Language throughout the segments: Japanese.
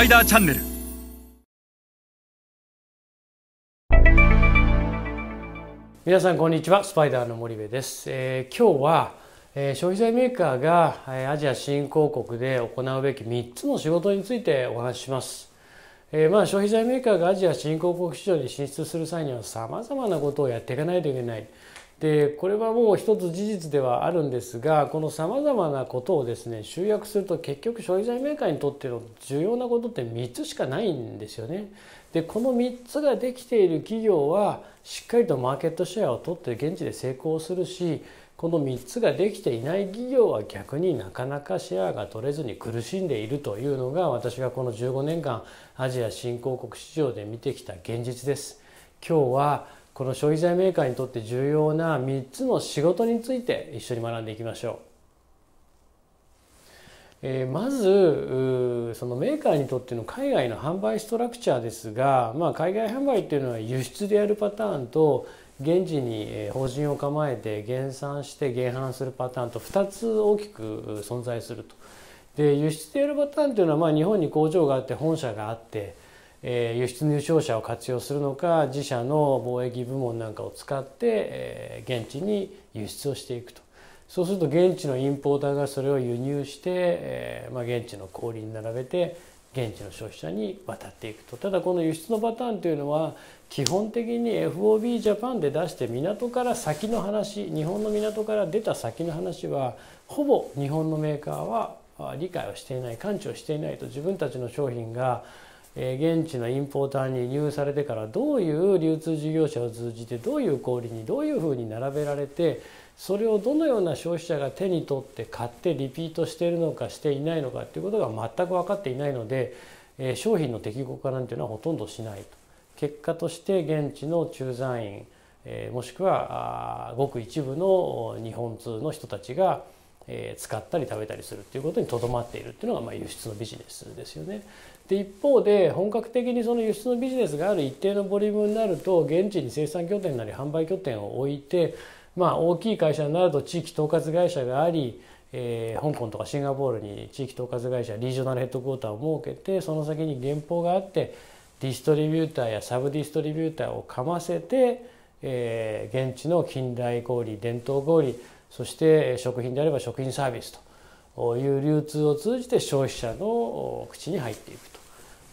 パイダーチャンネル。皆さんこんにちは。スパイダーの森部です、えー、今日は、えー、消費財メーカーが、えー、アジア新興国で行うべき3つの仕事についてお話しします、えー、まあ消費財メーカーがアジア新興国市場に進出する際にはさまざまなことをやっていかないといけない。でこれはもう一つ事実ではあるんですがこのさまざまなことをですね集約すると結局消費財メーカーにとっての重要なことって3つしかないんですよね。でこの3つができている企業はしっかりとマーケットシェアを取って現地で成功するしこの3つができていない企業は逆になかなかシェアが取れずに苦しんでいるというのが私がこの15年間アジア新興国市場で見てきた現実です。今日はこの消費財メーカーにとって重要な3つの仕事について一緒に学んでいきましょう。えー、まずそのメーカーにとっての海外の販売ストラクチャーですが、まあ、海外販売っていうのは輸出でやるパターンと現地に法人を構えて減産して減販するパターンと2つ大きく存在すると。で輸出でやるパターンというのはまあ日本に工場があって本社があって輸出入商社を活用するのか自社の貿易部門なんかを使って、現地に輸出をしていくと。そうすると現地のインポーターがそれを輸入して、現地の小売に並べて現地の消費者に渡っていくと。ただこの輸出のパターンというのは基本的に FOB ジャパンで出して港から先の話日本の港から出た先の話はほぼ日本のメーカーは理解をしていない感知をしていないと自分たちの商品が現地のインポーターに輸入されてからどういう流通事業者を通じてどういう小売にどういうふうに並べられてそれをどのような消費者が手に取って買ってリピートしているのかしていないのかということが全く分かっていないので商品の適合化なんていうのはほとんどしないと。結果として現地の駐在員もしくはごく一部の日本通の人たちがえ使ったり食べたりするっていうことにとどまっているっていうのがま輸出のビジネスですよね。で一方で本格的にその輸出のビジネスがある一定のボリュームになると現地に生産拠点なり販売拠点を置いてまあ大きい会社になると地域統括会社がありえー、香港とかシンガポールに地域統括会社リージョナルヘッドクォーターを設けてその先に原稿があってディストリビューターやサブディストリビューターをかませて、えー、現地の近代小売伝統小売そして食品であれば食品サービスという流通を通じて消費者の口に入っていく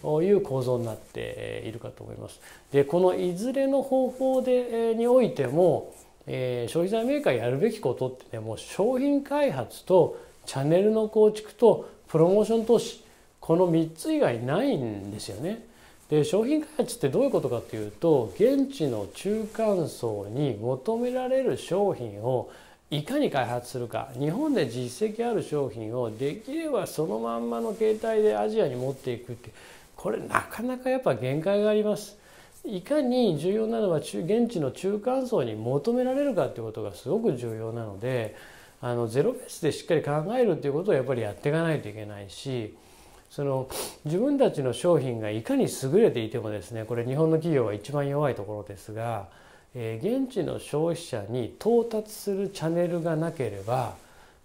という構造になっているかと思います。でこのいずれの方法でにおいても、消費財メーカーやるべきことってねもう商品開発とチャンネルの構築とプロモーション投資この3つ以外ないんですよね。で商品開発ってどういうことかというと現地の中間層に求められる商品をいかに開発するか日本で実績ある商品をできればそのまんまの形態でアジアに持っていくってこれなかなかやっぱ限界があります。いかに重要なのは現地の中間層に求められるかっていうことがすごく重要なのであのゼロベースでしっかり考えるっていうことをやっぱりやっていかないといけないしその自分たちの商品がいかに優れていてもですねこれ日本の企業は一番弱いところですがえー、現地の消費者に到達するチャンネルがなければ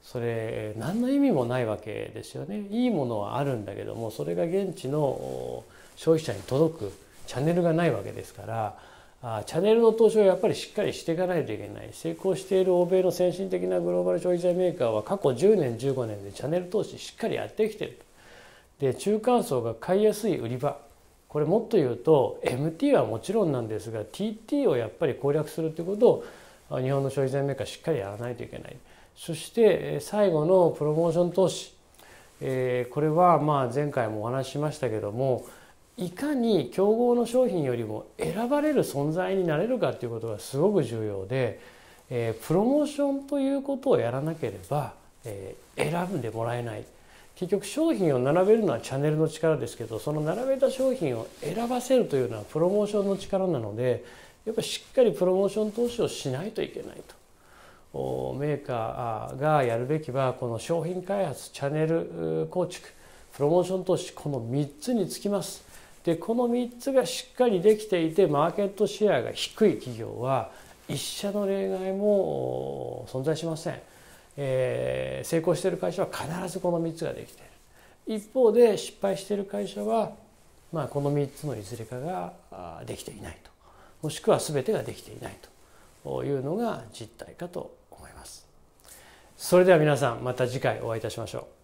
それ何の意味もないわけですよね。いいものはあるんだけどもそれが現地の消費者に届くチャンネルがないわけですからあチャンネルの投資をやっぱりしっかりしていかないといけない。成功している欧米の先進的なグローバル消費財メーカーは過去10年15年でチャンネル投資しっかりやってきてる。で中間層が買いやすい売り場。これもっと言うと MT はもちろんなんですが TT をやっぱり攻略するということを日本の消費財メーカーしっかりやらないといけないそして最後のプロモーション投資、えこれはまあ前回もお話ししましたけどもいかに競合の商品よりも選ばれる存在になれるかということがすごく重要で、えプロモーションということをやらなければ、え選んでもらえない。結局商品を並べるのはチャンネルの力ですけどその並べた商品を選ばせるというのはプロモーションの力なのでやっぱりしっかりプロモーション投資をしないといけないとメーカーがやるべきはこの商品開発チャンネル構築プロモーション投資この3つにつきます。でこの3つがしっかりできていてマーケットシェアが低い企業は一社の例外も存在しません。えー、成功している会社は必ずこの3つができている一方で失敗している会社は、まあ、この3つのいずれかができていないともしくは全てができていないというのが実態かと思います。それでは皆さんまた次回お会いいたしましょう。